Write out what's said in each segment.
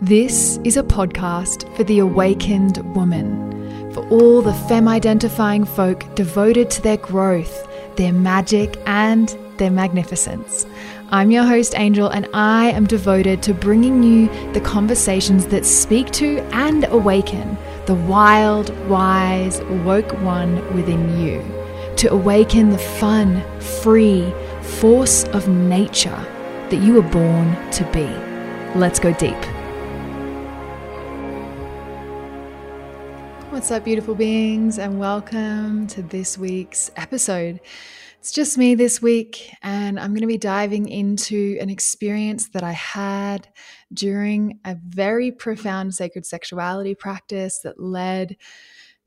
This is a podcast for the awakened woman, for all the femme identifying folk devoted to their growth, their magic, and their magnificence. I'm your host, Angel, and I am devoted to bringing you the conversations that speak to and awaken the wild, wise, woke one within you. To awaken the fun, free force of nature that you were born to be. Let's go deep. What's up, beautiful beings, and welcome to this week's episode. It's just me this week, and I'm going to be diving into an experience that I had during a very profound sacred sexuality practice that led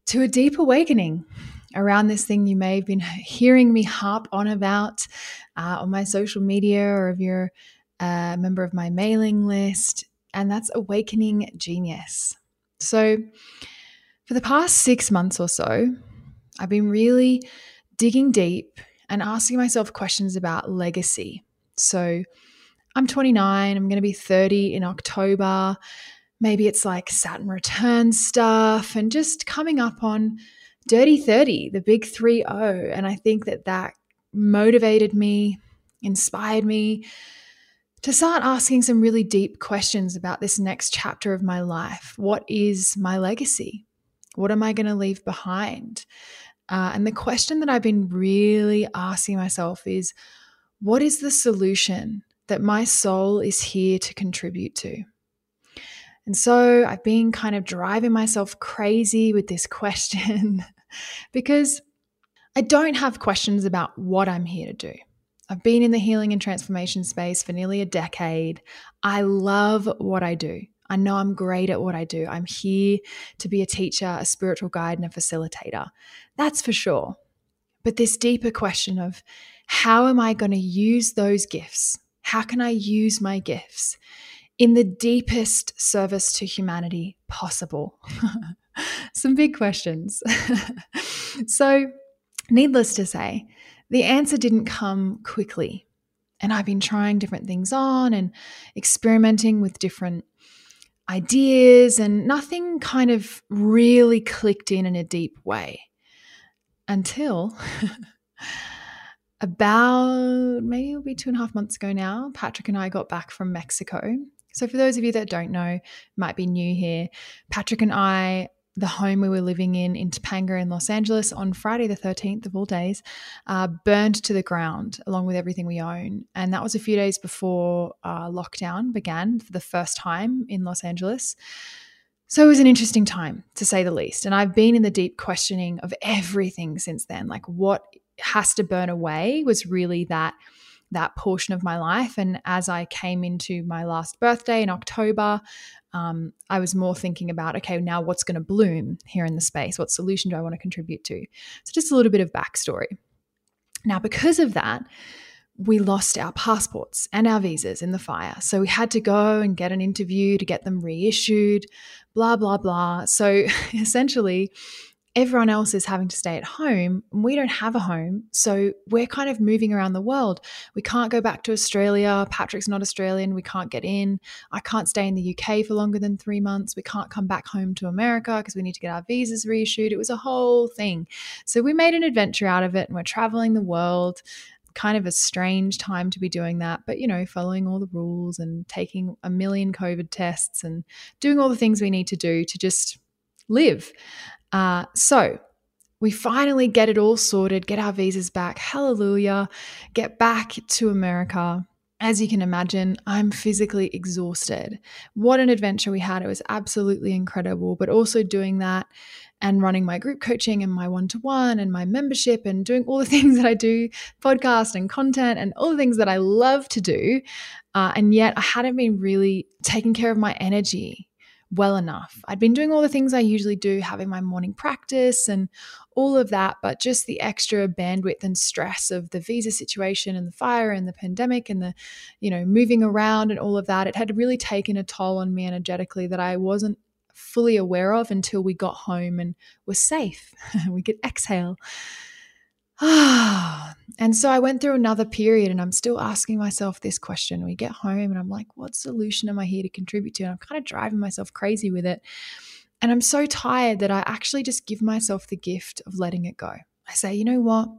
to a deep awakening around this thing you may have been hearing me harp on about uh, on my social media, or if you're a member of my mailing list, and that's awakening genius. So, for the past six months or so, I've been really digging deep and asking myself questions about legacy. So I'm 29, I'm going to be 30 in October. Maybe it's like Saturn return stuff and just coming up on Dirty 30, the big 3 0. And I think that that motivated me, inspired me to start asking some really deep questions about this next chapter of my life. What is my legacy? What am I going to leave behind? Uh, and the question that I've been really asking myself is what is the solution that my soul is here to contribute to? And so I've been kind of driving myself crazy with this question because I don't have questions about what I'm here to do. I've been in the healing and transformation space for nearly a decade. I love what I do. I know I'm great at what I do. I'm here to be a teacher, a spiritual guide, and a facilitator. That's for sure. But this deeper question of how am I going to use those gifts? How can I use my gifts in the deepest service to humanity possible? Some big questions. so, needless to say, the answer didn't come quickly. And I've been trying different things on and experimenting with different ideas, and nothing kind of really clicked in in a deep way until about maybe it'll be two and a half months ago now. Patrick and I got back from Mexico. So, for those of you that don't know, might be new here, Patrick and I the home we were living in in Topanga in Los Angeles on Friday, the 13th of all days, uh, burned to the ground along with everything we own. And that was a few days before uh, lockdown began for the first time in Los Angeles. So it was an interesting time, to say the least. And I've been in the deep questioning of everything since then. Like, what has to burn away was really that that portion of my life. And as I came into my last birthday in October, um, I was more thinking about, okay, now what's going to bloom here in the space? What solution do I want to contribute to? So, just a little bit of backstory. Now, because of that, we lost our passports and our visas in the fire. So we had to go and get an interview to get them reissued, blah, blah, blah. So essentially, everyone else is having to stay at home. and We don't have a home. So we're kind of moving around the world. We can't go back to Australia. Patrick's not Australian. We can't get in. I can't stay in the UK for longer than three months. We can't come back home to America because we need to get our visas reissued. It was a whole thing. So we made an adventure out of it and we're traveling the world. Kind of a strange time to be doing that, but you know, following all the rules and taking a million COVID tests and doing all the things we need to do to just live. Uh, so we finally get it all sorted, get our visas back. Hallelujah. Get back to America. As you can imagine, I'm physically exhausted. What an adventure we had. It was absolutely incredible. But also doing that and running my group coaching and my one to one and my membership and doing all the things that I do podcast and content and all the things that I love to do. Uh, and yet I hadn't been really taking care of my energy well enough. I'd been doing all the things I usually do, having my morning practice and all of that, but just the extra bandwidth and stress of the visa situation and the fire and the pandemic and the, you know, moving around and all of that, it had really taken a toll on me energetically that I wasn't fully aware of until we got home and were safe. we could exhale. and so I went through another period and I'm still asking myself this question. We get home and I'm like, what solution am I here to contribute to? And I'm kind of driving myself crazy with it. And I'm so tired that I actually just give myself the gift of letting it go. I say, you know what?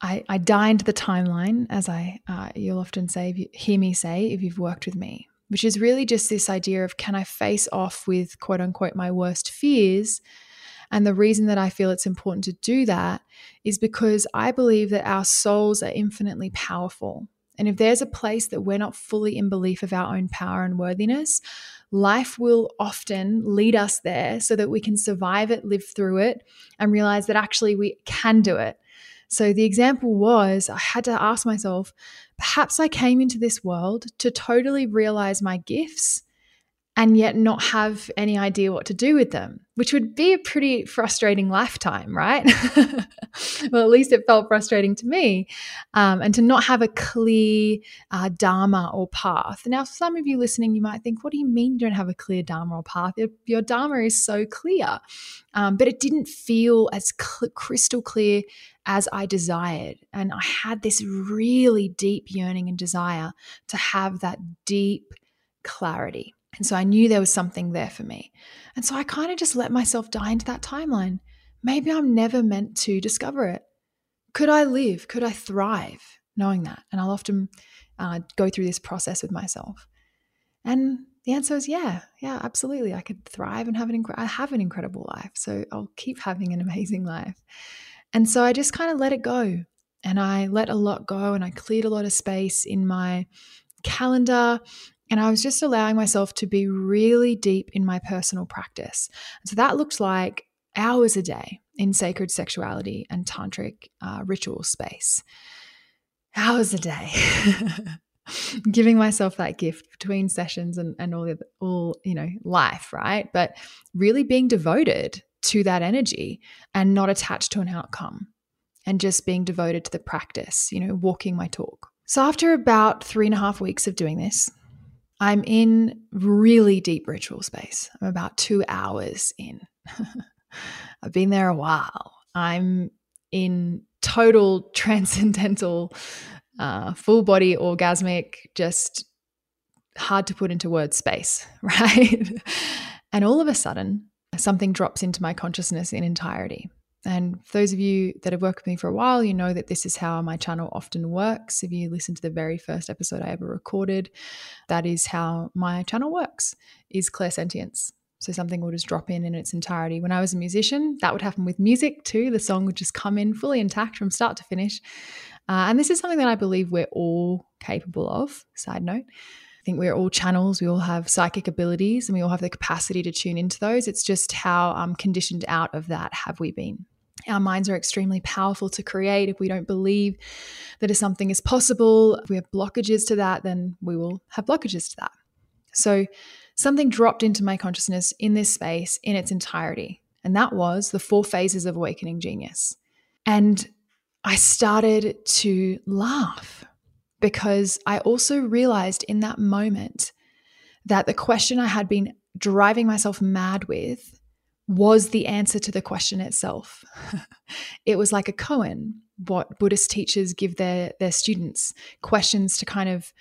I, I dined the timeline, as I uh, you'll often say, you, hear me say, if you've worked with me, which is really just this idea of can I face off with quote unquote my worst fears and the reason that I feel it's important to do that is because I believe that our souls are infinitely powerful. And if there's a place that we're not fully in belief of our own power and worthiness, life will often lead us there so that we can survive it, live through it, and realize that actually we can do it. So the example was I had to ask myself, perhaps I came into this world to totally realize my gifts and yet not have any idea what to do with them, which would be a pretty frustrating lifetime, right? well, at least it felt frustrating to me. Um, and to not have a clear uh, Dharma or path. Now, some of you listening, you might think, what do you mean you don't have a clear Dharma or path? Your, your Dharma is so clear. Um, but it didn't feel as cl- crystal clear as I desired. And I had this really deep yearning and desire to have that deep clarity. And so I knew there was something there for me. And so I kind of just let myself die into that timeline. Maybe I'm never meant to discover it. Could I live? Could I thrive knowing that? And I'll often uh, go through this process with myself. And the answer is yeah, yeah, absolutely. I could thrive and have an inc- I have an incredible life. So I'll keep having an amazing life. And so I just kind of let it go. And I let a lot go and I cleared a lot of space in my calendar and I was just allowing myself to be really deep in my personal practice. so that looked like hours a day in sacred sexuality and tantric uh, ritual space. Hours a day. Giving myself that gift between sessions and, and all, the all, you know, life, right? But really being devoted to that energy and not attached to an outcome and just being devoted to the practice, you know, walking my talk. So after about three and a half weeks of doing this, I'm in really deep ritual space. I'm about two hours in. I've been there a while. I'm in total transcendental, uh, full body orgasmic, just hard to put into words space, right? and all of a sudden, something drops into my consciousness in entirety. And those of you that have worked with me for a while, you know that this is how my channel often works. If you listen to the very first episode I ever recorded, that is how my channel works, is clairsentience. So something will just drop in in its entirety. When I was a musician, that would happen with music too. The song would just come in fully intact from start to finish. Uh, and this is something that I believe we're all capable of. Side note. I think we're all channels. We all have psychic abilities and we all have the capacity to tune into those. It's just how um, conditioned out of that have we been. Our minds are extremely powerful to create. If we don't believe that if something is possible, if we have blockages to that, then we will have blockages to that. So, something dropped into my consciousness in this space in its entirety. And that was the four phases of awakening genius. And I started to laugh because I also realized in that moment that the question I had been driving myself mad with was the answer to the question itself. it was like a koan, what Buddhist teachers give their their students, questions to kind of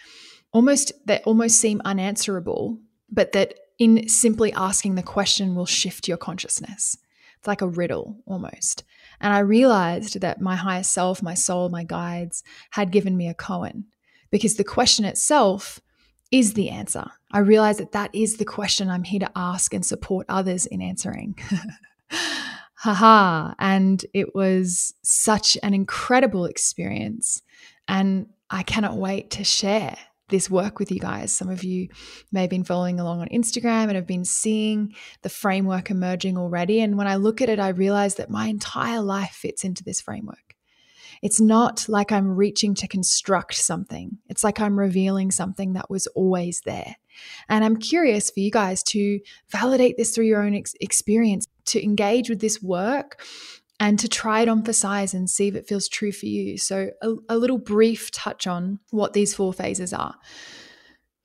almost that almost seem unanswerable, but that in simply asking the question will shift your consciousness. It's like a riddle almost. And I realized that my higher self, my soul, my guides had given me a koan because the question itself is the answer. I realize that that is the question I'm here to ask and support others in answering. Haha. and it was such an incredible experience. And I cannot wait to share this work with you guys. Some of you may have been following along on Instagram and have been seeing the framework emerging already. And when I look at it, I realize that my entire life fits into this framework. It's not like I'm reaching to construct something, it's like I'm revealing something that was always there. And I'm curious for you guys to validate this through your own ex- experience, to engage with this work and to try it on for size and see if it feels true for you. So, a, a little brief touch on what these four phases are.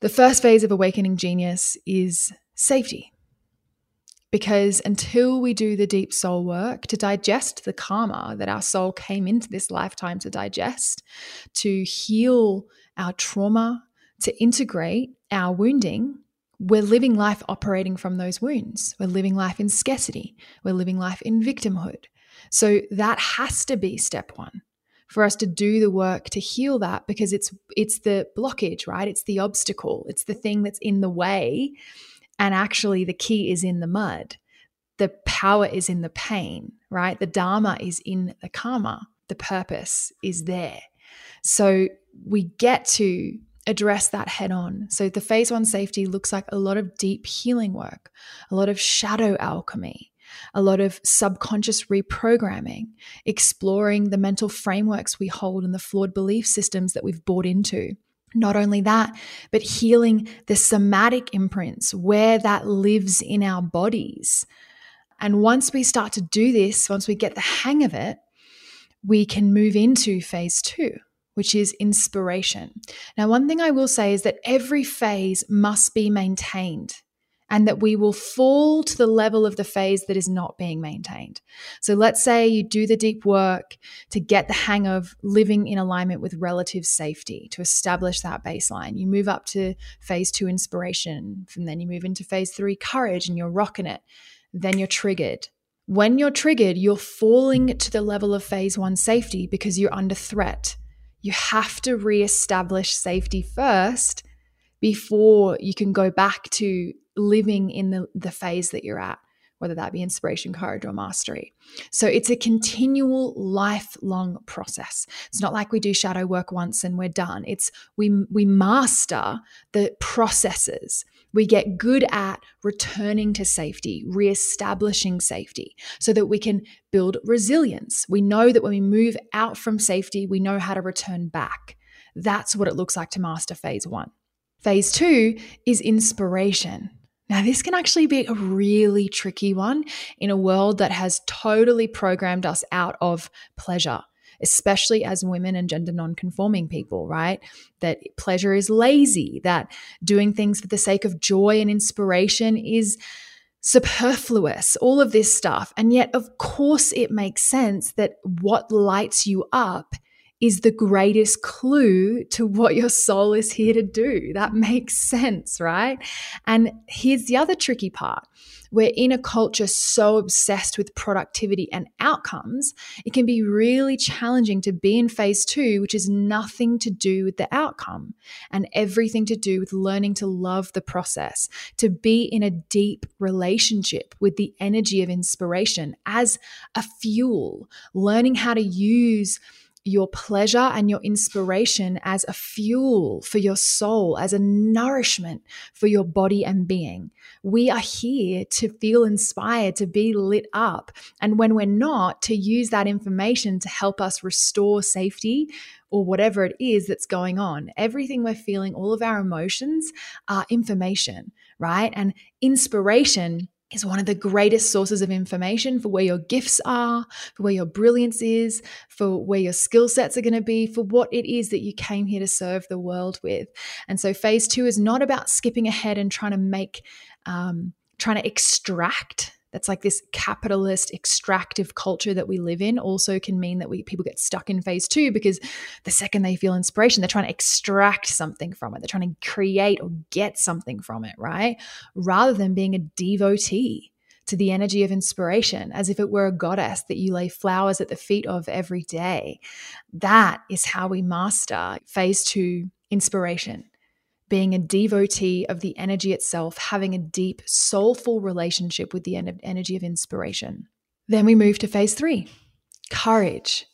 The first phase of awakening genius is safety. Because until we do the deep soul work to digest the karma that our soul came into this lifetime to digest, to heal our trauma, to integrate our wounding, we're living life operating from those wounds. We're living life in scarcity. We're living life in victimhood. So that has to be step one for us to do the work to heal that because it's it's the blockage, right? It's the obstacle. It's the thing that's in the way. And actually the key is in the mud. The power is in the pain, right? The dharma is in the karma. The purpose is there. So we get to address that head on. So the phase one safety looks like a lot of deep healing work, a lot of shadow alchemy, a lot of subconscious reprogramming, exploring the mental frameworks we hold and the flawed belief systems that we've bought into. Not only that, but healing the somatic imprints where that lives in our bodies. And once we start to do this, once we get the hang of it, we can move into phase two which is inspiration. Now, one thing I will say is that every phase must be maintained and that we will fall to the level of the phase that is not being maintained. So, let's say you do the deep work to get the hang of living in alignment with relative safety, to establish that baseline. You move up to phase two, inspiration, and then you move into phase three, courage, and you're rocking it. Then you're triggered. When you're triggered, you're falling to the level of phase one safety because you're under threat you have to reestablish safety first before you can go back to living in the, the phase that you're at, whether that be inspiration, courage, or mastery. So it's a continual lifelong process. It's not like we do shadow work once and we're done. It's we we master the processes we get good at returning to safety, reestablishing safety, so that we can build resilience. We know that when we move out from safety, we know how to return back. That's what it looks like to master phase one. Phase two is inspiration. Now, this can actually be a really tricky one in a world that has totally programmed us out of pleasure especially as women and gender non-conforming people, right? That pleasure is lazy, that doing things for the sake of joy and inspiration is superfluous, all of this stuff. And yet, of course, it makes sense that what lights you up is the greatest clue to what your soul is here to do. That makes sense, right? And here's the other tricky part we're in a culture so obsessed with productivity and outcomes, it can be really challenging to be in phase two, which is nothing to do with the outcome and everything to do with learning to love the process, to be in a deep relationship with the energy of inspiration as a fuel, learning how to use your pleasure and your inspiration as a fuel for your soul, as a nourishment for your body and being. We are here to feel inspired, to be lit up. And when we're not, to use that information to help us restore safety or whatever it is that's going on. Everything we're feeling, all of our emotions are information, right? And inspiration is one of the greatest sources of information for where your gifts are, for where your brilliance is, for where your skill sets are going to be, for what it is that you came here to serve the world with. And so, phase two is not about skipping ahead and trying to make, um, trying to extract that's like this capitalist extractive culture that we live in also can mean that we people get stuck in phase two because the second they feel inspiration they're trying to extract something from it. They're trying to create or get something from it right? Rather than being a devotee to the energy of inspiration as if it were a goddess that you lay flowers at the feet of every day. That is how we master phase two inspiration being a devotee of the energy itself, having a deep, soulful relationship with the energy of inspiration. Then we move to phase three courage.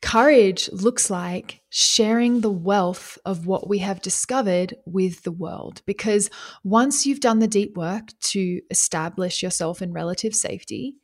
Courage looks like sharing the wealth of what we have discovered with the world. Because once you've done the deep work to establish yourself in relative safety,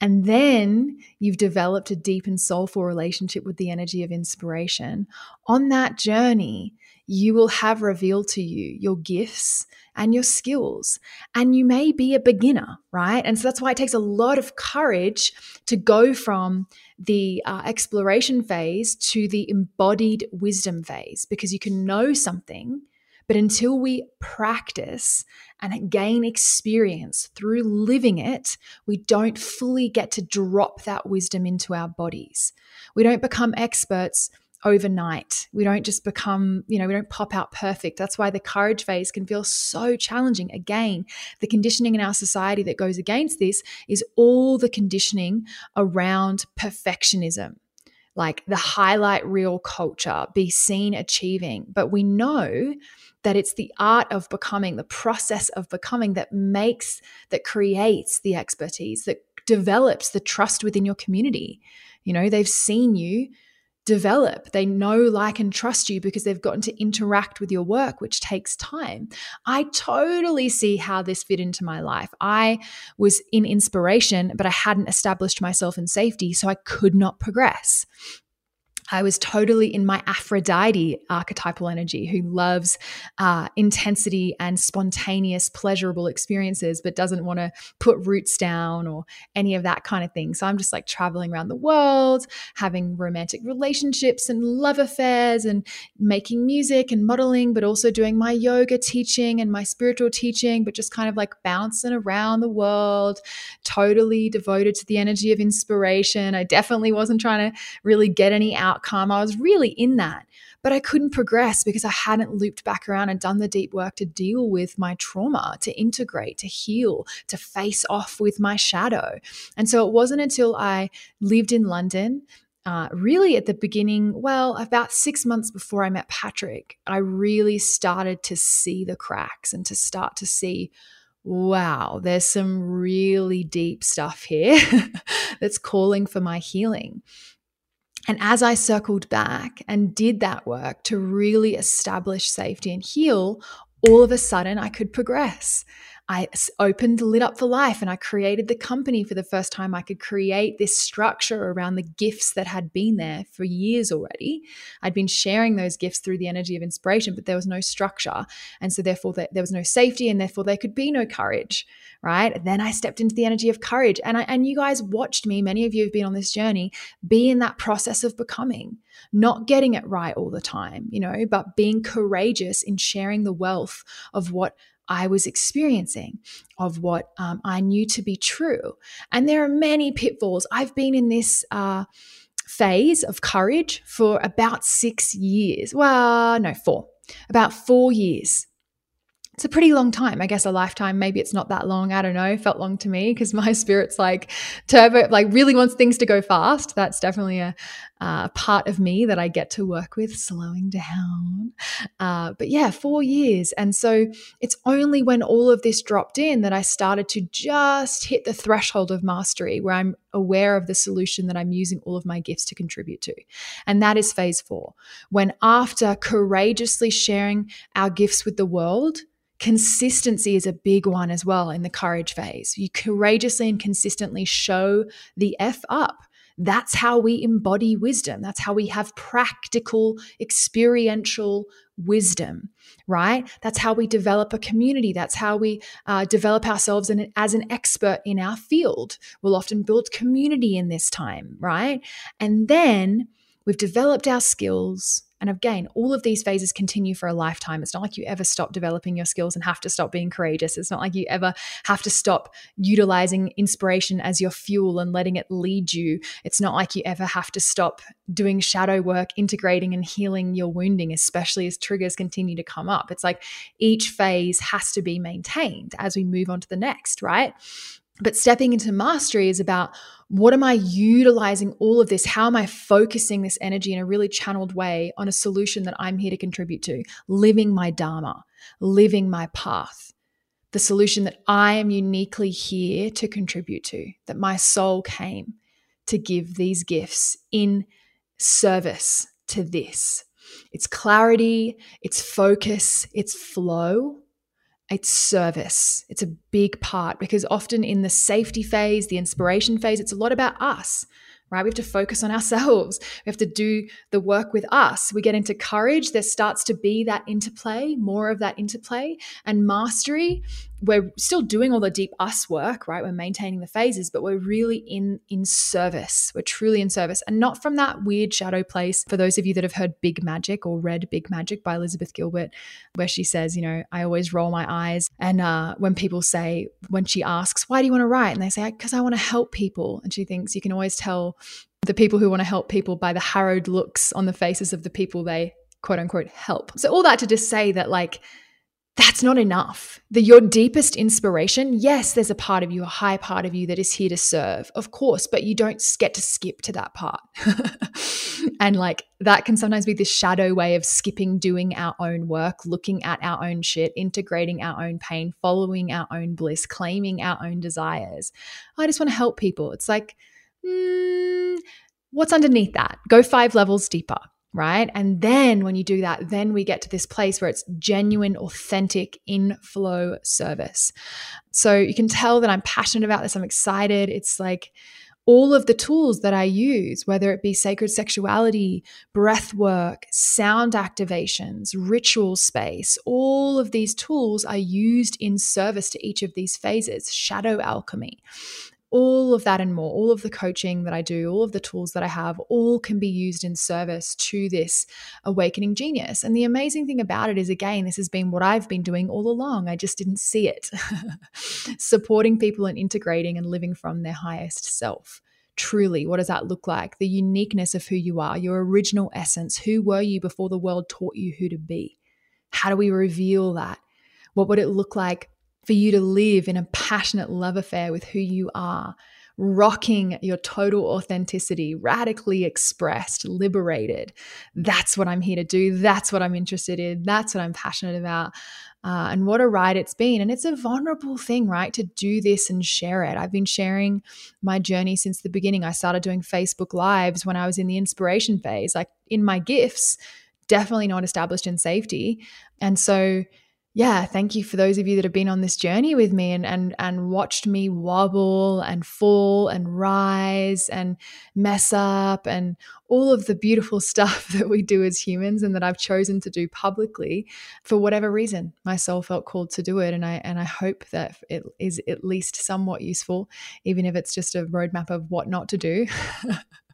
and then you've developed a deep and soulful relationship with the energy of inspiration, on that journey, you will have revealed to you your gifts and your skills. And you may be a beginner, right? And so that's why it takes a lot of courage to go from the uh, exploration phase to the embodied wisdom phase because you can know something But until we practice and gain experience through living it, we don't fully get to drop that wisdom into our bodies. We don't become experts overnight. We don't just become, you know, we don't pop out perfect. That's why the courage phase can feel so challenging. Again, the conditioning in our society that goes against this is all the conditioning around perfectionism. Like the highlight reel culture, be seen achieving. But we know that it's the art of becoming, the process of becoming that makes, that creates the expertise, that develops the trust within your community. You know, they've seen you develop. They know, like, and trust you because they've gotten to interact with your work, which takes time. I totally see how this fit into my life. I was in inspiration, but I hadn't established myself in safety, so I could not progress. I was totally in my Aphrodite archetypal energy who loves uh, intensity and spontaneous, pleasurable experiences, but doesn't want to put roots down or any of that kind of thing. So I'm just like traveling around the world, having romantic relationships and love affairs, and making music and modeling, but also doing my yoga teaching and my spiritual teaching, but just kind of like bouncing around the world, totally devoted to the energy of inspiration. I definitely wasn't trying to really get any out outcome. I was really in that, but I couldn't progress because I hadn't looped back around and done the deep work to deal with my trauma, to integrate, to heal, to face off with my shadow. And so it wasn't until I lived in London uh, really at the beginning, well, about six months before I met Patrick, I really started to see the cracks and to start to see, wow, there's some really deep stuff here that's calling for my healing. And as I circled back and did that work to really establish safety and heal, all of a sudden I could progress. I opened Lit Up for Life and I created the company for the first time. I could create this structure around the gifts that had been there for years already. I'd been sharing those gifts through the energy of inspiration, but there was no structure. And so, therefore, there was no safety and therefore there could be no courage, right? Then I stepped into the energy of courage. And, I, and you guys watched me, many of you have been on this journey, be in that process of becoming, not getting it right all the time, you know, but being courageous in sharing the wealth of what I was experiencing, of what um, I knew to be true. And there are many pitfalls. I've been in this. Uh, phase of courage for about six years. Well, no, four, about four years it's a pretty long time. I guess a lifetime, maybe it's not that long. I don't know. Felt long to me because my spirit's like turbo, like really wants things to go fast. That's definitely a uh, part of me that I get to work with, slowing down. Uh, but yeah, four years. And so it's only when all of this dropped in that I started to just hit the threshold of mastery where I'm aware of the solution that I'm using all of my gifts to contribute to. And that is phase four. When after courageously sharing our gifts with the world, Consistency is a big one as well in the courage phase. You courageously and consistently show the F up. That's how we embody wisdom. That's how we have practical, experiential wisdom, right? That's how we develop a community. That's how we uh, develop ourselves in, as an expert in our field. We'll often build community in this time, right? And then we've developed our skills and again, all of these phases continue for a lifetime. It's not like you ever stop developing your skills and have to stop being courageous. It's not like you ever have to stop utilizing inspiration as your fuel and letting it lead you. It's not like you ever have to stop doing shadow work, integrating and healing your wounding, especially as triggers continue to come up. It's like each phase has to be maintained as we move on to the next, right? But stepping into mastery is about what am I utilizing all of this? How am I focusing this energy in a really channeled way on a solution that I'm here to contribute to? Living my Dharma, living my path, the solution that I am uniquely here to contribute to, that my soul came to give these gifts in service to this. It's clarity, it's focus, it's flow, it's service. It's a big part because often in the safety phase, the inspiration phase, it's a lot about us, right? We have to focus on ourselves. We have to do the work with us. We get into courage, there starts to be that interplay, more of that interplay. And mastery, we're still doing all the deep us work, right? We're maintaining the phases, but we're really in in service. We're truly in service, and not from that weird shadow place. For those of you that have heard Big Magic or read Big Magic by Elizabeth Gilbert, where she says, you know, I always roll my eyes, and uh, when people say, when she asks, why do you want to write, and they say, because I want to help people, and she thinks you can always tell the people who want to help people by the harrowed looks on the faces of the people they quote unquote help. So all that to just say that like that's not enough. The your deepest inspiration, yes, there's a part of you, a high part of you that is here to serve, of course, but you don't get to skip to that part. and like that can sometimes be this shadow way of skipping doing our own work, looking at our own shit, integrating our own pain, following our own bliss, claiming our own desires. I just want to help people. It's like, mm, what's underneath that? Go five levels deeper right? And then when you do that, then we get to this place where it's genuine, authentic inflow service. So you can tell that I'm passionate about this. I'm excited. It's like all of the tools that I use, whether it be sacred sexuality, breath work, sound activations, ritual space, all of these tools are used in service to each of these phases, shadow alchemy all of that and more, all of the coaching that I do, all of the tools that I have, all can be used in service to this awakening genius. And the amazing thing about it is, again, this has been what I've been doing all along. I just didn't see it. Supporting people and integrating and living from their highest self. Truly, what does that look like? The uniqueness of who you are, your original essence. Who were you before the world taught you who to be? How do we reveal that? What would it look like for you to live in a passionate love affair with who you are, rocking your total authenticity, radically expressed, liberated. That's what I'm here to do. That's what I'm interested in. That's what I'm passionate about. Uh, and what a ride it's been. And it's a vulnerable thing, right? To do this and share it. I've been sharing my journey since the beginning. I started doing Facebook Lives when I was in the inspiration phase, like in my gifts, definitely not established in safety. And so, yeah, thank you for those of you that have been on this journey with me and and and watched me wobble and fall and rise and mess up and all of the beautiful stuff that we do as humans and that I've chosen to do publicly for whatever reason. My soul felt called to do it and I and I hope that it is at least somewhat useful even if it's just a roadmap of what not to do.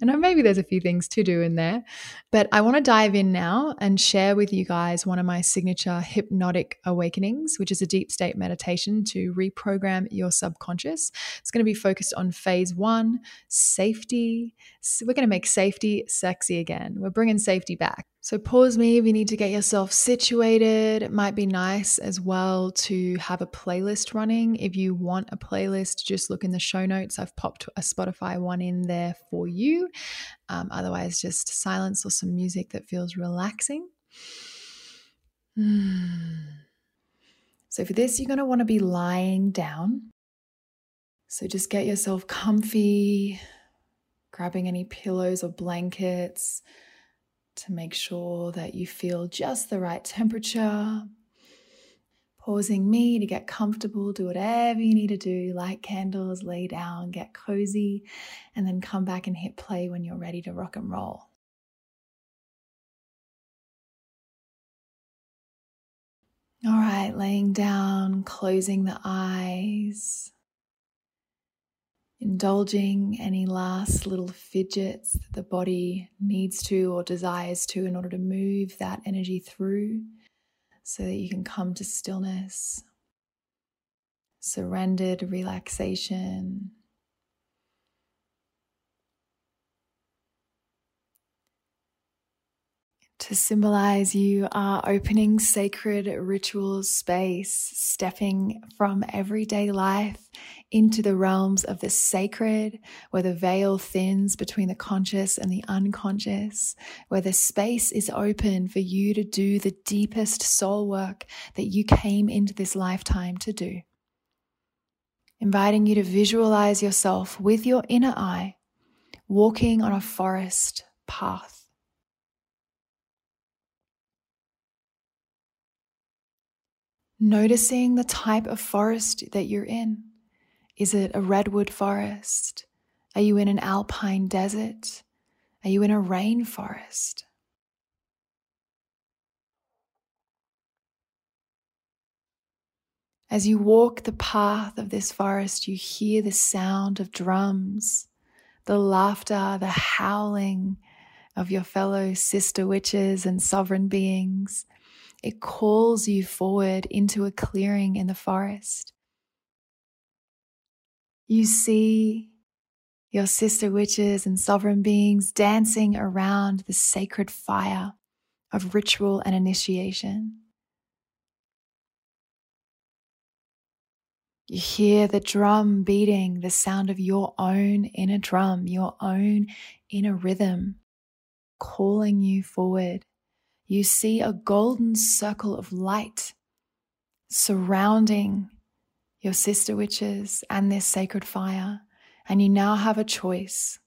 and maybe there's a few things to do in there. But I want to dive in now and share with you guys one of my signature hypnotic awakenings, which is a deep state meditation to reprogram your subconscious. It's going to be focused on phase one safety. So we're going to make safety sexy again. We're bringing safety back. So, pause me if you need to get yourself situated. It might be nice as well to have a playlist running. If you want a playlist, just look in the show notes. I've popped a Spotify one in there for you. Um, otherwise, just silence or some music that feels relaxing. So, for this, you're going to want to be lying down. So, just get yourself comfy, grabbing any pillows or blankets to make sure that you feel just the right temperature. Pausing me to get comfortable, do whatever you need to do, light candles, lay down, get cozy, and then come back and hit play when you're ready to rock and roll. All right, laying down, closing the eyes indulging any last little fidgets that the body needs to or desires to in order to move that energy through so that you can come to stillness, surrendered relaxation. to symbolize you are opening sacred ritual space, stepping from everyday life into the realms of the sacred, where the veil thins between the conscious and the unconscious, where the space is open for you to do the deepest soul work that you came into this lifetime to do. Inviting you to visualize yourself with your inner eye, walking on a forest path Noticing the type of forest that you're in. Is it a redwood forest? Are you in an alpine desert? Are you in a rainforest? As you walk the path of this forest, you hear the sound of drums, the laughter, the howling of your fellow sister witches and sovereign beings. It calls you forward into a clearing in the forest. You see your sister witches and sovereign beings dancing around the sacred fire of ritual and initiation. You hear the drum beating, the sound of your own inner drum, your own inner rhythm calling you forward. You see a golden circle of light surrounding your sister witches and this sacred fire. And you now have a choice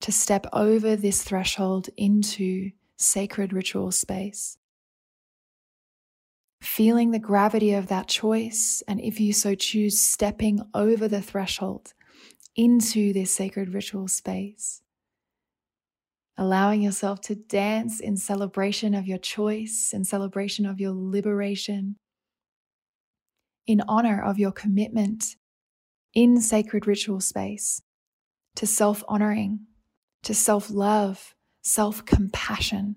to step over this threshold into sacred ritual space. Feeling the gravity of that choice, and if you so choose, stepping over the threshold into this sacred ritual space allowing yourself to dance in celebration of your choice, in celebration of your liberation, in honor of your commitment in sacred ritual space to self honoring, to self love, self compassion,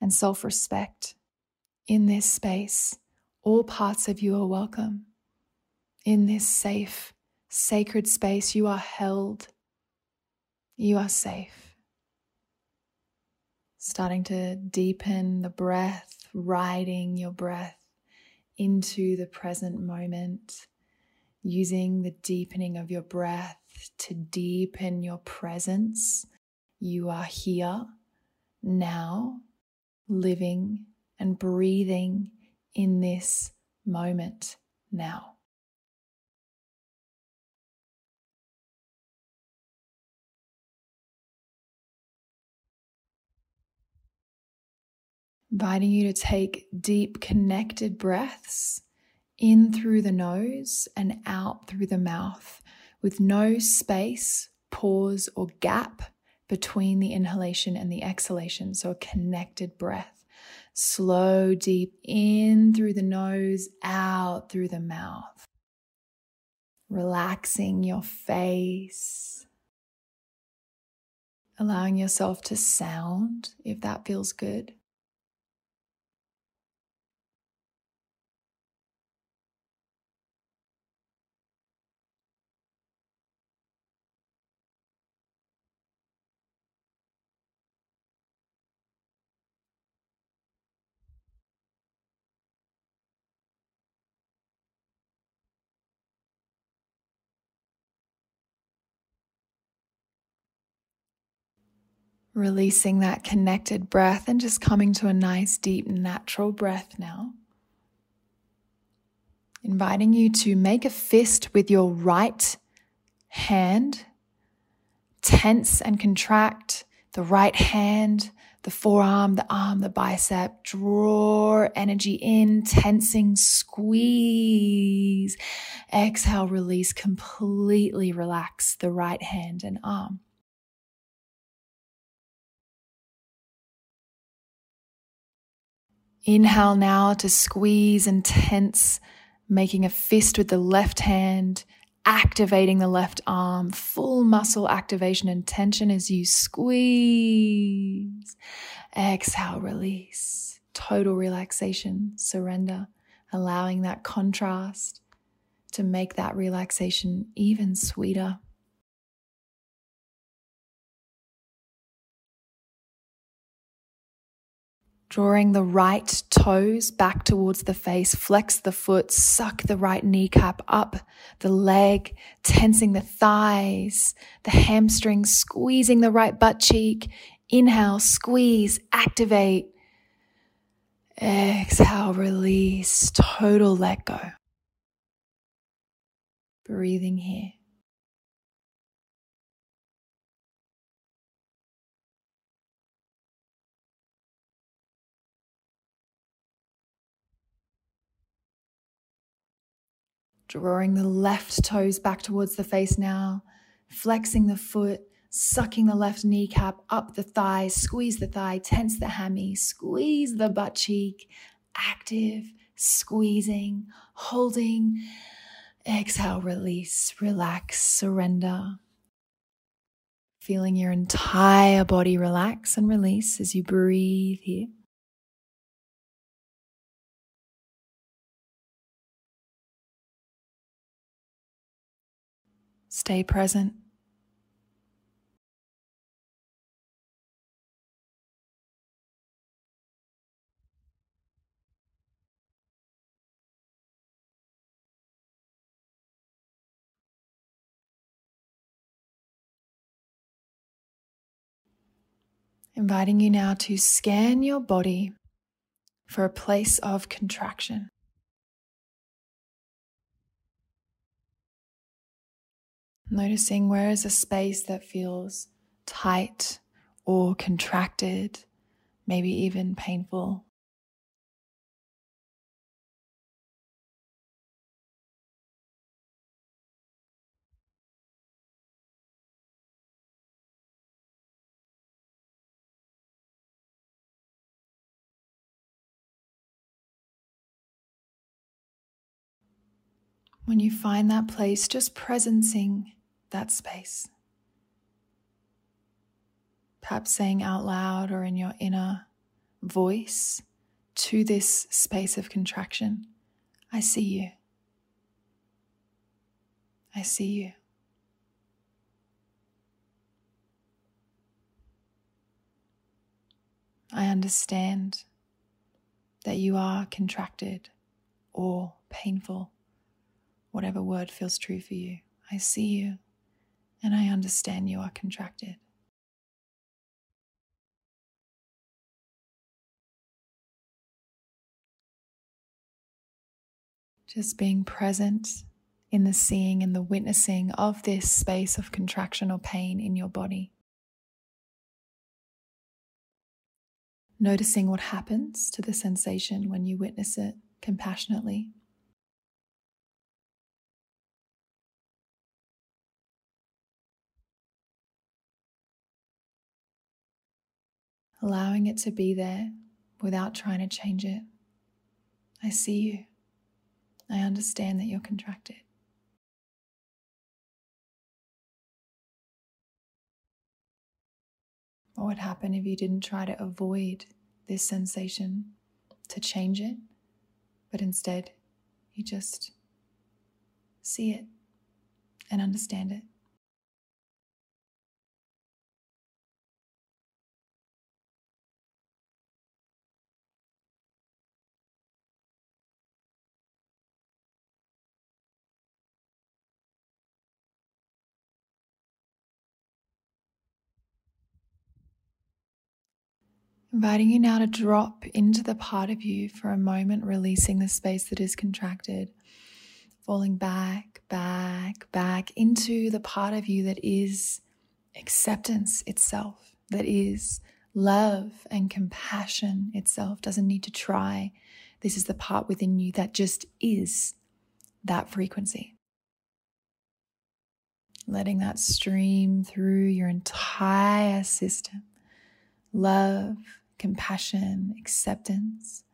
and self respect. In this space, all parts of you are welcome. In this safe, sacred space, you are held. You are safe starting to deepen the breath, riding your breath into the present moment, using the deepening of your breath to deepen your presence. You are here now, living and breathing in this moment now. Inviting you to take deep, connected breaths in through the nose and out through the mouth with no space, pause, or gap between the inhalation and the exhalation. So, a connected breath. Slow, deep in through the nose, out through the mouth. Relaxing your face. Allowing yourself to sound if that feels good. Releasing that connected breath and just coming to a nice, deep, natural breath now. Inviting you to make a fist with your right hand, tense and contract the right hand, the forearm, the arm, the bicep. Draw energy in, tensing, squeeze. Exhale, release, completely relax the right hand and arm. Inhale now to squeeze and tense, making a fist with the left hand, activating the left arm, full muscle activation and tension as you squeeze. Exhale, release. Total relaxation, surrender, allowing that contrast to make that relaxation even sweeter. Drawing the right toes back towards the face, flex the foot, suck the right kneecap up the leg, tensing the thighs, the hamstrings, squeezing the right butt cheek. Inhale, squeeze, activate. Exhale, release, total let go. Breathing here. Drawing the left toes back towards the face now, flexing the foot, sucking the left kneecap up the thigh, squeeze the thigh, tense the hammy, squeeze the butt cheek, active, squeezing, holding. Exhale, release, relax, surrender. Feeling your entire body relax and release as you breathe here. Stay present. Inviting you now to scan your body for a place of contraction. Noticing where is a space that feels tight or contracted, maybe even painful. When you find that place, just presencing that space. Perhaps saying out loud or in your inner voice to this space of contraction I see you. I see you. I understand that you are contracted or painful whatever word feels true for you. I see you and I understand you are contracted. Just being present in the seeing and the witnessing of this space of contraction or pain in your body. Noticing what happens to the sensation when you witness it compassionately. Allowing it to be there without trying to change it. I see you. I understand that you're contracted. What would happen if you didn't try to avoid this sensation, to change it, but instead you just see it and understand it? Inviting you now to drop into the part of you for a moment, releasing the space that is contracted, falling back, back, back into the part of you that is acceptance itself, that is love and compassion itself, doesn't need to try. This is the part within you that just is that frequency. Letting that stream through your entire system. Love, compassion, acceptance.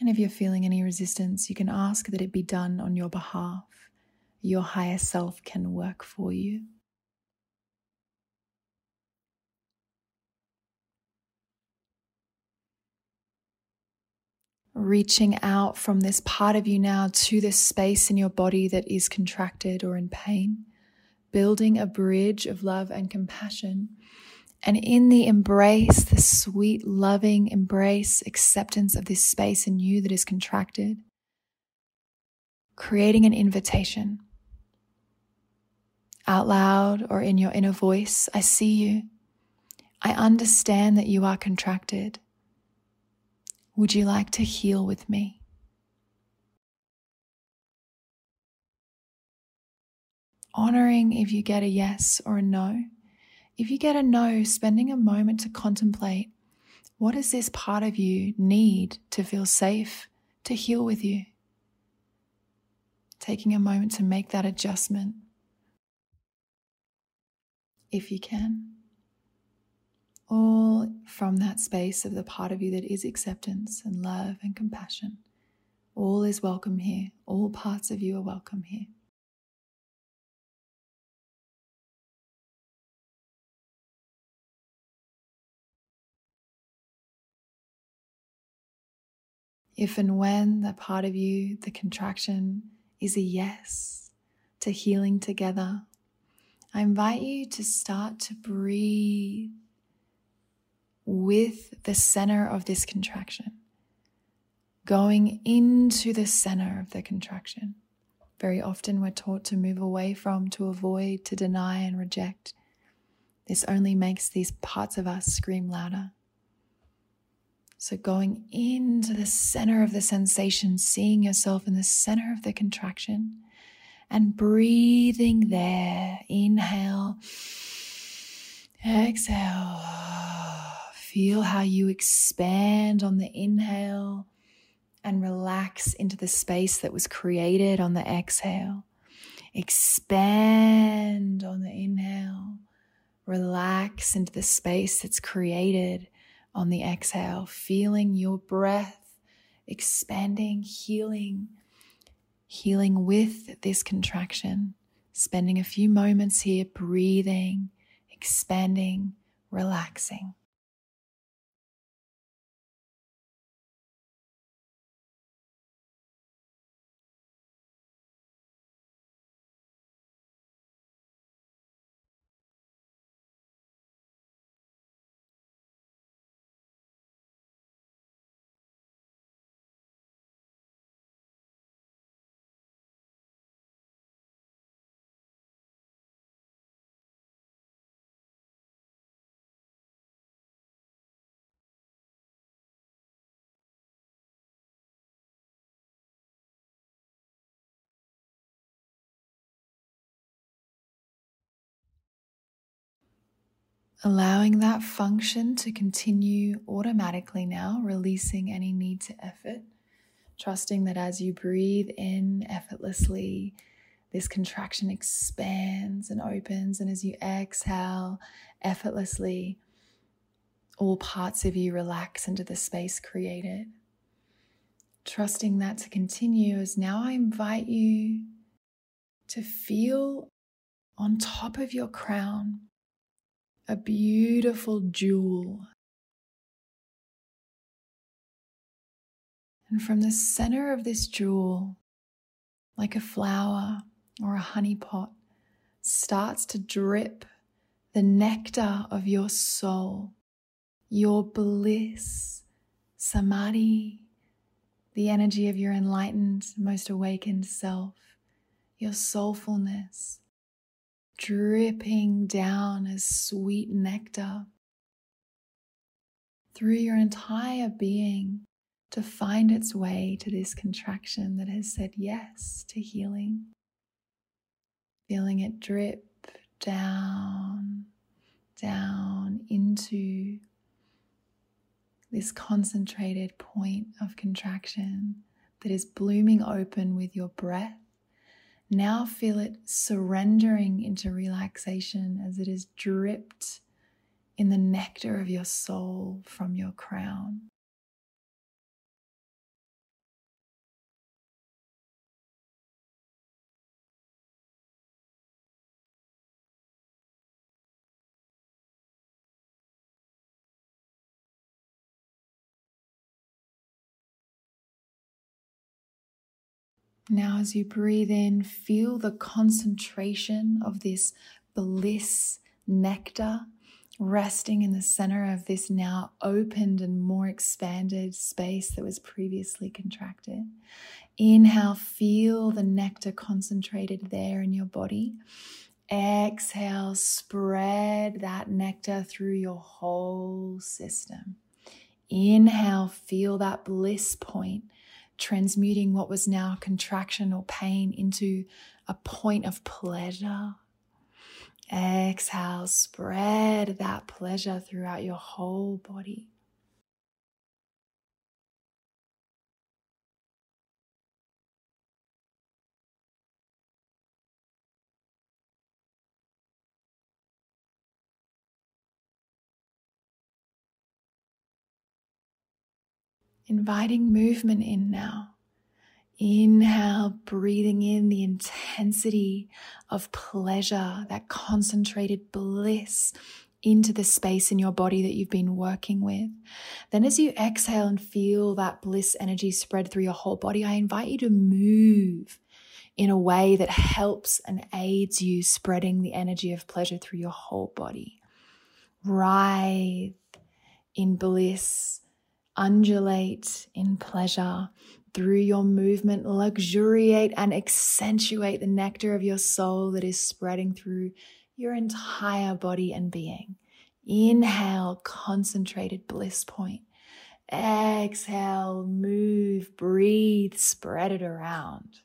And if you're feeling any resistance, you can ask that it be done on your behalf. Your higher self can work for you. Reaching out from this part of you now to this space in your body that is contracted or in pain, building a bridge of love and compassion and in the embrace, the sweet, loving embrace, acceptance of this space in you that is contracted, creating an invitation out loud or in your inner voice I see you. I understand that you are contracted. Would you like to heal with me? Honoring if you get a yes or a no. If you get a no, spending a moment to contemplate what does this part of you need to feel safe to heal with you? Taking a moment to make that adjustment if you can. All from that space of the part of you that is acceptance and love and compassion. All is welcome here. All parts of you are welcome here. If and when that part of you, the contraction, is a yes to healing together, I invite you to start to breathe with the center of this contraction, going into the center of the contraction. Very often we're taught to move away from, to avoid, to deny and reject. This only makes these parts of us scream louder. So, going into the center of the sensation, seeing yourself in the center of the contraction, and breathing there. Inhale, exhale. Feel how you expand on the inhale and relax into the space that was created on the exhale. Expand on the inhale, relax into the space that's created on the exhale, feeling your breath expanding, healing, healing with this contraction. Spending a few moments here breathing, expanding, relaxing. Allowing that function to continue automatically now, releasing any need to effort. Trusting that as you breathe in effortlessly, this contraction expands and opens. And as you exhale effortlessly, all parts of you relax into the space created. Trusting that to continue as now I invite you to feel on top of your crown a beautiful jewel. And from the center of this jewel, like a flower or a honey pot, starts to drip the nectar of your soul, your bliss, samadhi, the energy of your enlightened, most awakened self, your soulfulness, dripping down as sweet nectar through your entire being to find its way to this contraction that has said yes to healing. Feeling it drip down, down into this concentrated point of contraction that is blooming open with your breath now feel it surrendering into relaxation as it is dripped in the nectar of your soul from your crown. Now, as you breathe in, feel the concentration of this bliss nectar resting in the center of this now opened and more expanded space that was previously contracted. Inhale, feel the nectar concentrated there in your body. Exhale, spread that nectar through your whole system. Inhale, feel that bliss point transmuting what was now contraction or pain into a point of pleasure. Exhale, spread that pleasure throughout your whole body. Inviting movement in now. Inhale, breathing in the intensity of pleasure, that concentrated bliss into the space in your body that you've been working with. Then, as you exhale and feel that bliss energy spread through your whole body, I invite you to move in a way that helps and aids you spreading the energy of pleasure through your whole body. Writhe in bliss, undulate in pleasure. Through your movement, luxuriate and accentuate the nectar of your soul that is spreading through your entire body and being. Inhale, concentrated bliss point. Exhale, move, breathe, spread it around.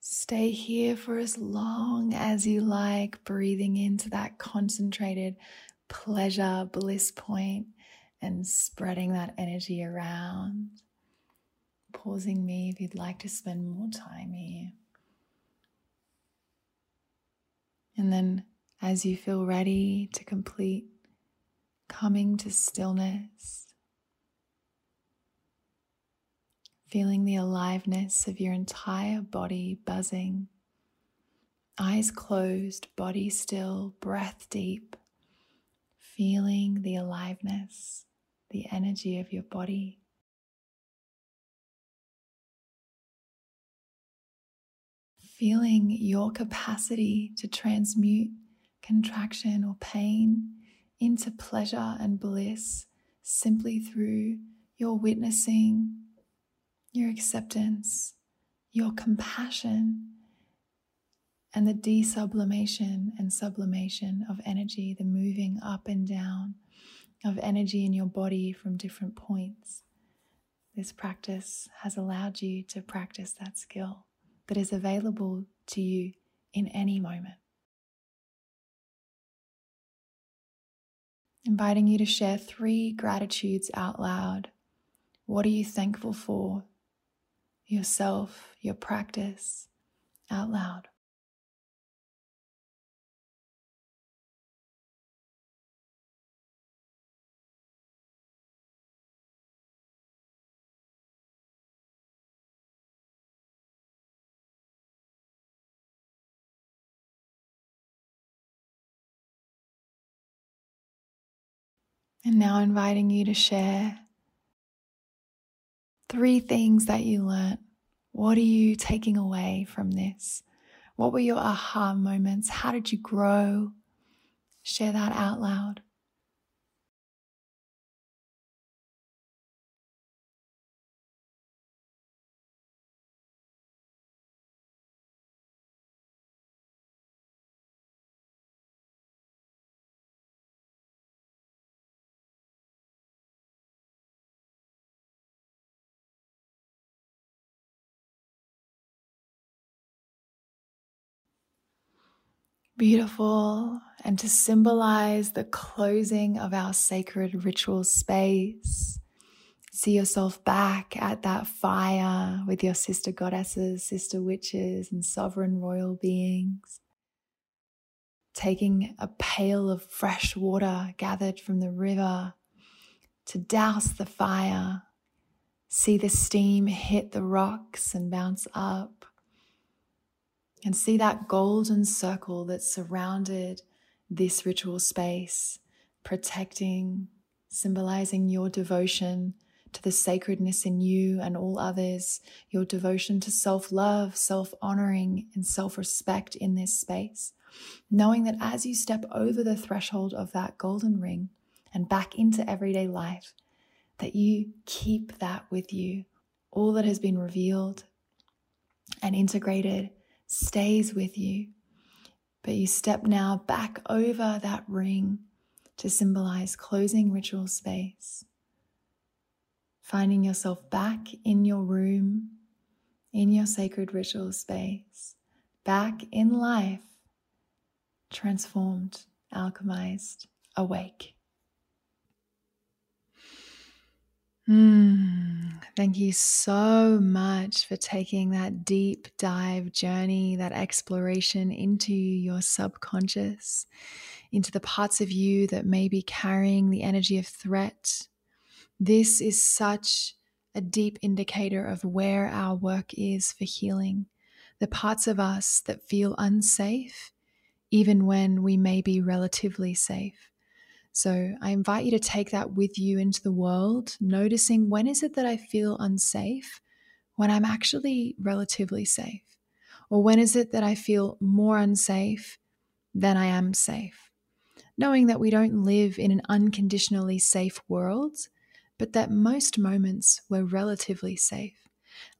Stay here for as long as you like, breathing into that concentrated pleasure, bliss point, and spreading that energy around. Pausing me if you'd like to spend more time here. And then, as you feel ready to complete, coming to stillness feeling the aliveness of your entire body buzzing. Eyes closed, body still, breath deep, feeling the aliveness, the energy of your body. Feeling your capacity to transmute contraction or pain into pleasure and bliss simply through your witnessing your acceptance, your compassion, and the desublimation and sublimation of energy, the moving up and down of energy in your body from different points. This practice has allowed you to practice that skill that is available to you in any moment. Inviting you to share three gratitudes out loud. What are you thankful for yourself, your practice out loud. And now inviting you to share Three things that you learnt. What are you taking away from this? What were your aha moments? How did you grow? Share that out loud. Beautiful. And to symbolize the closing of our sacred ritual space, see yourself back at that fire with your sister goddesses, sister witches, and sovereign royal beings. Taking a pail of fresh water gathered from the river to douse the fire. See the steam hit the rocks and bounce up and see that golden circle that surrounded this ritual space, protecting, symbolizing your devotion to the sacredness in you and all others, your devotion to self love, self honoring, and self respect in this space. Knowing that as you step over the threshold of that golden ring and back into everyday life, that you keep that with you. All that has been revealed and integrated stays with you. But you step now back over that ring to symbolize closing ritual space finding yourself back in your room, in your sacred ritual space, back in life, transformed, alchemized, awake. Mm, thank you so much for taking that deep dive journey, that exploration into your subconscious, into the parts of you that may be carrying the energy of threat this is such a deep indicator of where our work is for healing. The parts of us that feel unsafe, even when we may be relatively safe. So I invite you to take that with you into the world, noticing when is it that I feel unsafe when I'm actually relatively safe? Or when is it that I feel more unsafe than I am safe? Knowing that we don't live in an unconditionally safe world, but that most moments were relatively safe.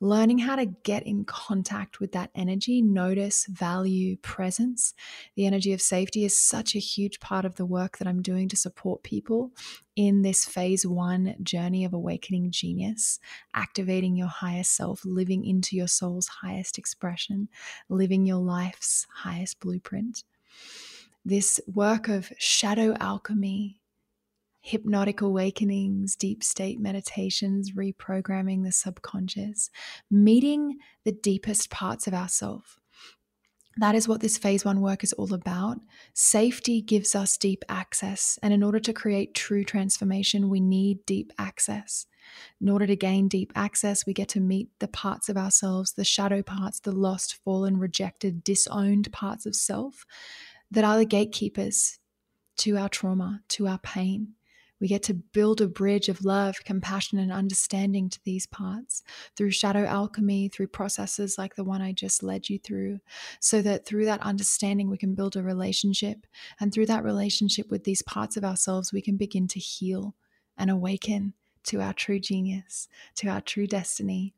Learning how to get in contact with that energy, notice, value, presence, the energy of safety is such a huge part of the work that I'm doing to support people in this phase one journey of awakening genius, activating your higher self, living into your soul's highest expression, living your life's highest blueprint. This work of shadow alchemy, hypnotic awakenings, deep state meditations, reprogramming the subconscious, meeting the deepest parts of ourself. That is what this phase one work is all about. Safety gives us deep access. And in order to create true transformation, we need deep access. In order to gain deep access, we get to meet the parts of ourselves, the shadow parts, the lost, fallen, rejected, disowned parts of self that are the gatekeepers to our trauma, to our pain. We get to build a bridge of love, compassion, and understanding to these parts through shadow alchemy, through processes like the one I just led you through, so that through that understanding, we can build a relationship. And through that relationship with these parts of ourselves, we can begin to heal and awaken to our true genius, to our true destiny.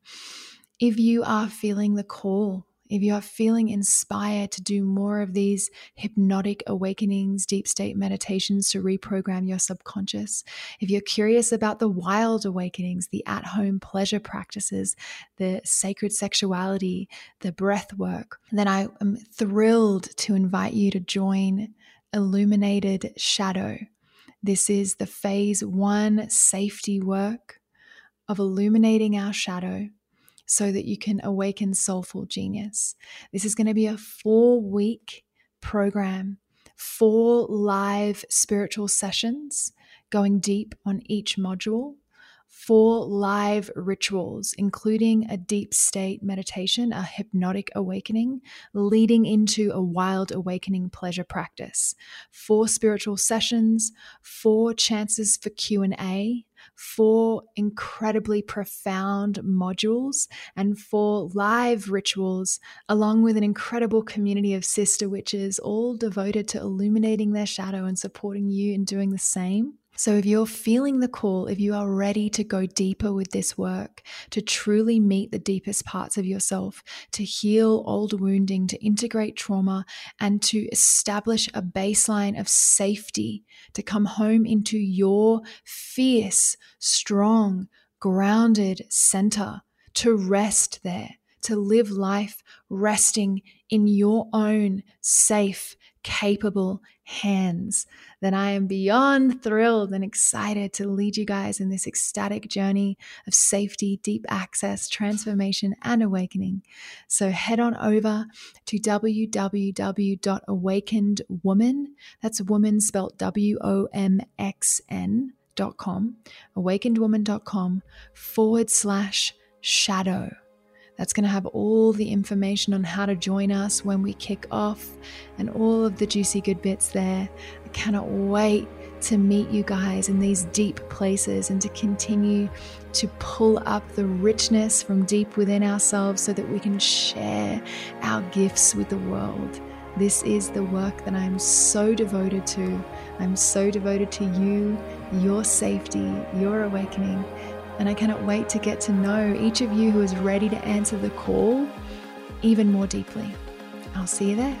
If you are feeling the call if you are feeling inspired to do more of these hypnotic awakenings, deep state meditations to reprogram your subconscious, if you're curious about the wild awakenings, the at home pleasure practices, the sacred sexuality, the breath work, then I am thrilled to invite you to join Illuminated Shadow. This is the phase one safety work of illuminating our shadow so that you can awaken soulful genius. This is going to be a four week program, four live spiritual sessions going deep on each module four live rituals, including a deep state meditation, a hypnotic awakening, leading into a wild awakening pleasure practice, four spiritual sessions, four chances for Q&A, four incredibly profound modules, and four live rituals, along with an incredible community of sister witches, all devoted to illuminating their shadow and supporting you in doing the same. So, if you're feeling the call, if you are ready to go deeper with this work, to truly meet the deepest parts of yourself, to heal old wounding, to integrate trauma, and to establish a baseline of safety, to come home into your fierce, strong, grounded center, to rest there, to live life resting in your own safe, capable hands, then I am beyond thrilled and excited to lead you guys in this ecstatic journey of safety, deep access, transformation, and awakening. So head on over to www.awakenedwomxn, that's woman spelled W O M X N. Dot com, awakenedwomxn.com forward slash shadow that's going to have all the information on how to join us when we kick off and all of the juicy good bits there. I cannot wait to meet you guys in these deep places and to continue to pull up the richness from deep within ourselves so that we can share our gifts with the world. This is the work that I'm so devoted to. I'm so devoted to you, your safety, your awakening. And I cannot wait to get to know each of you who is ready to answer the call even more deeply. I'll see you there.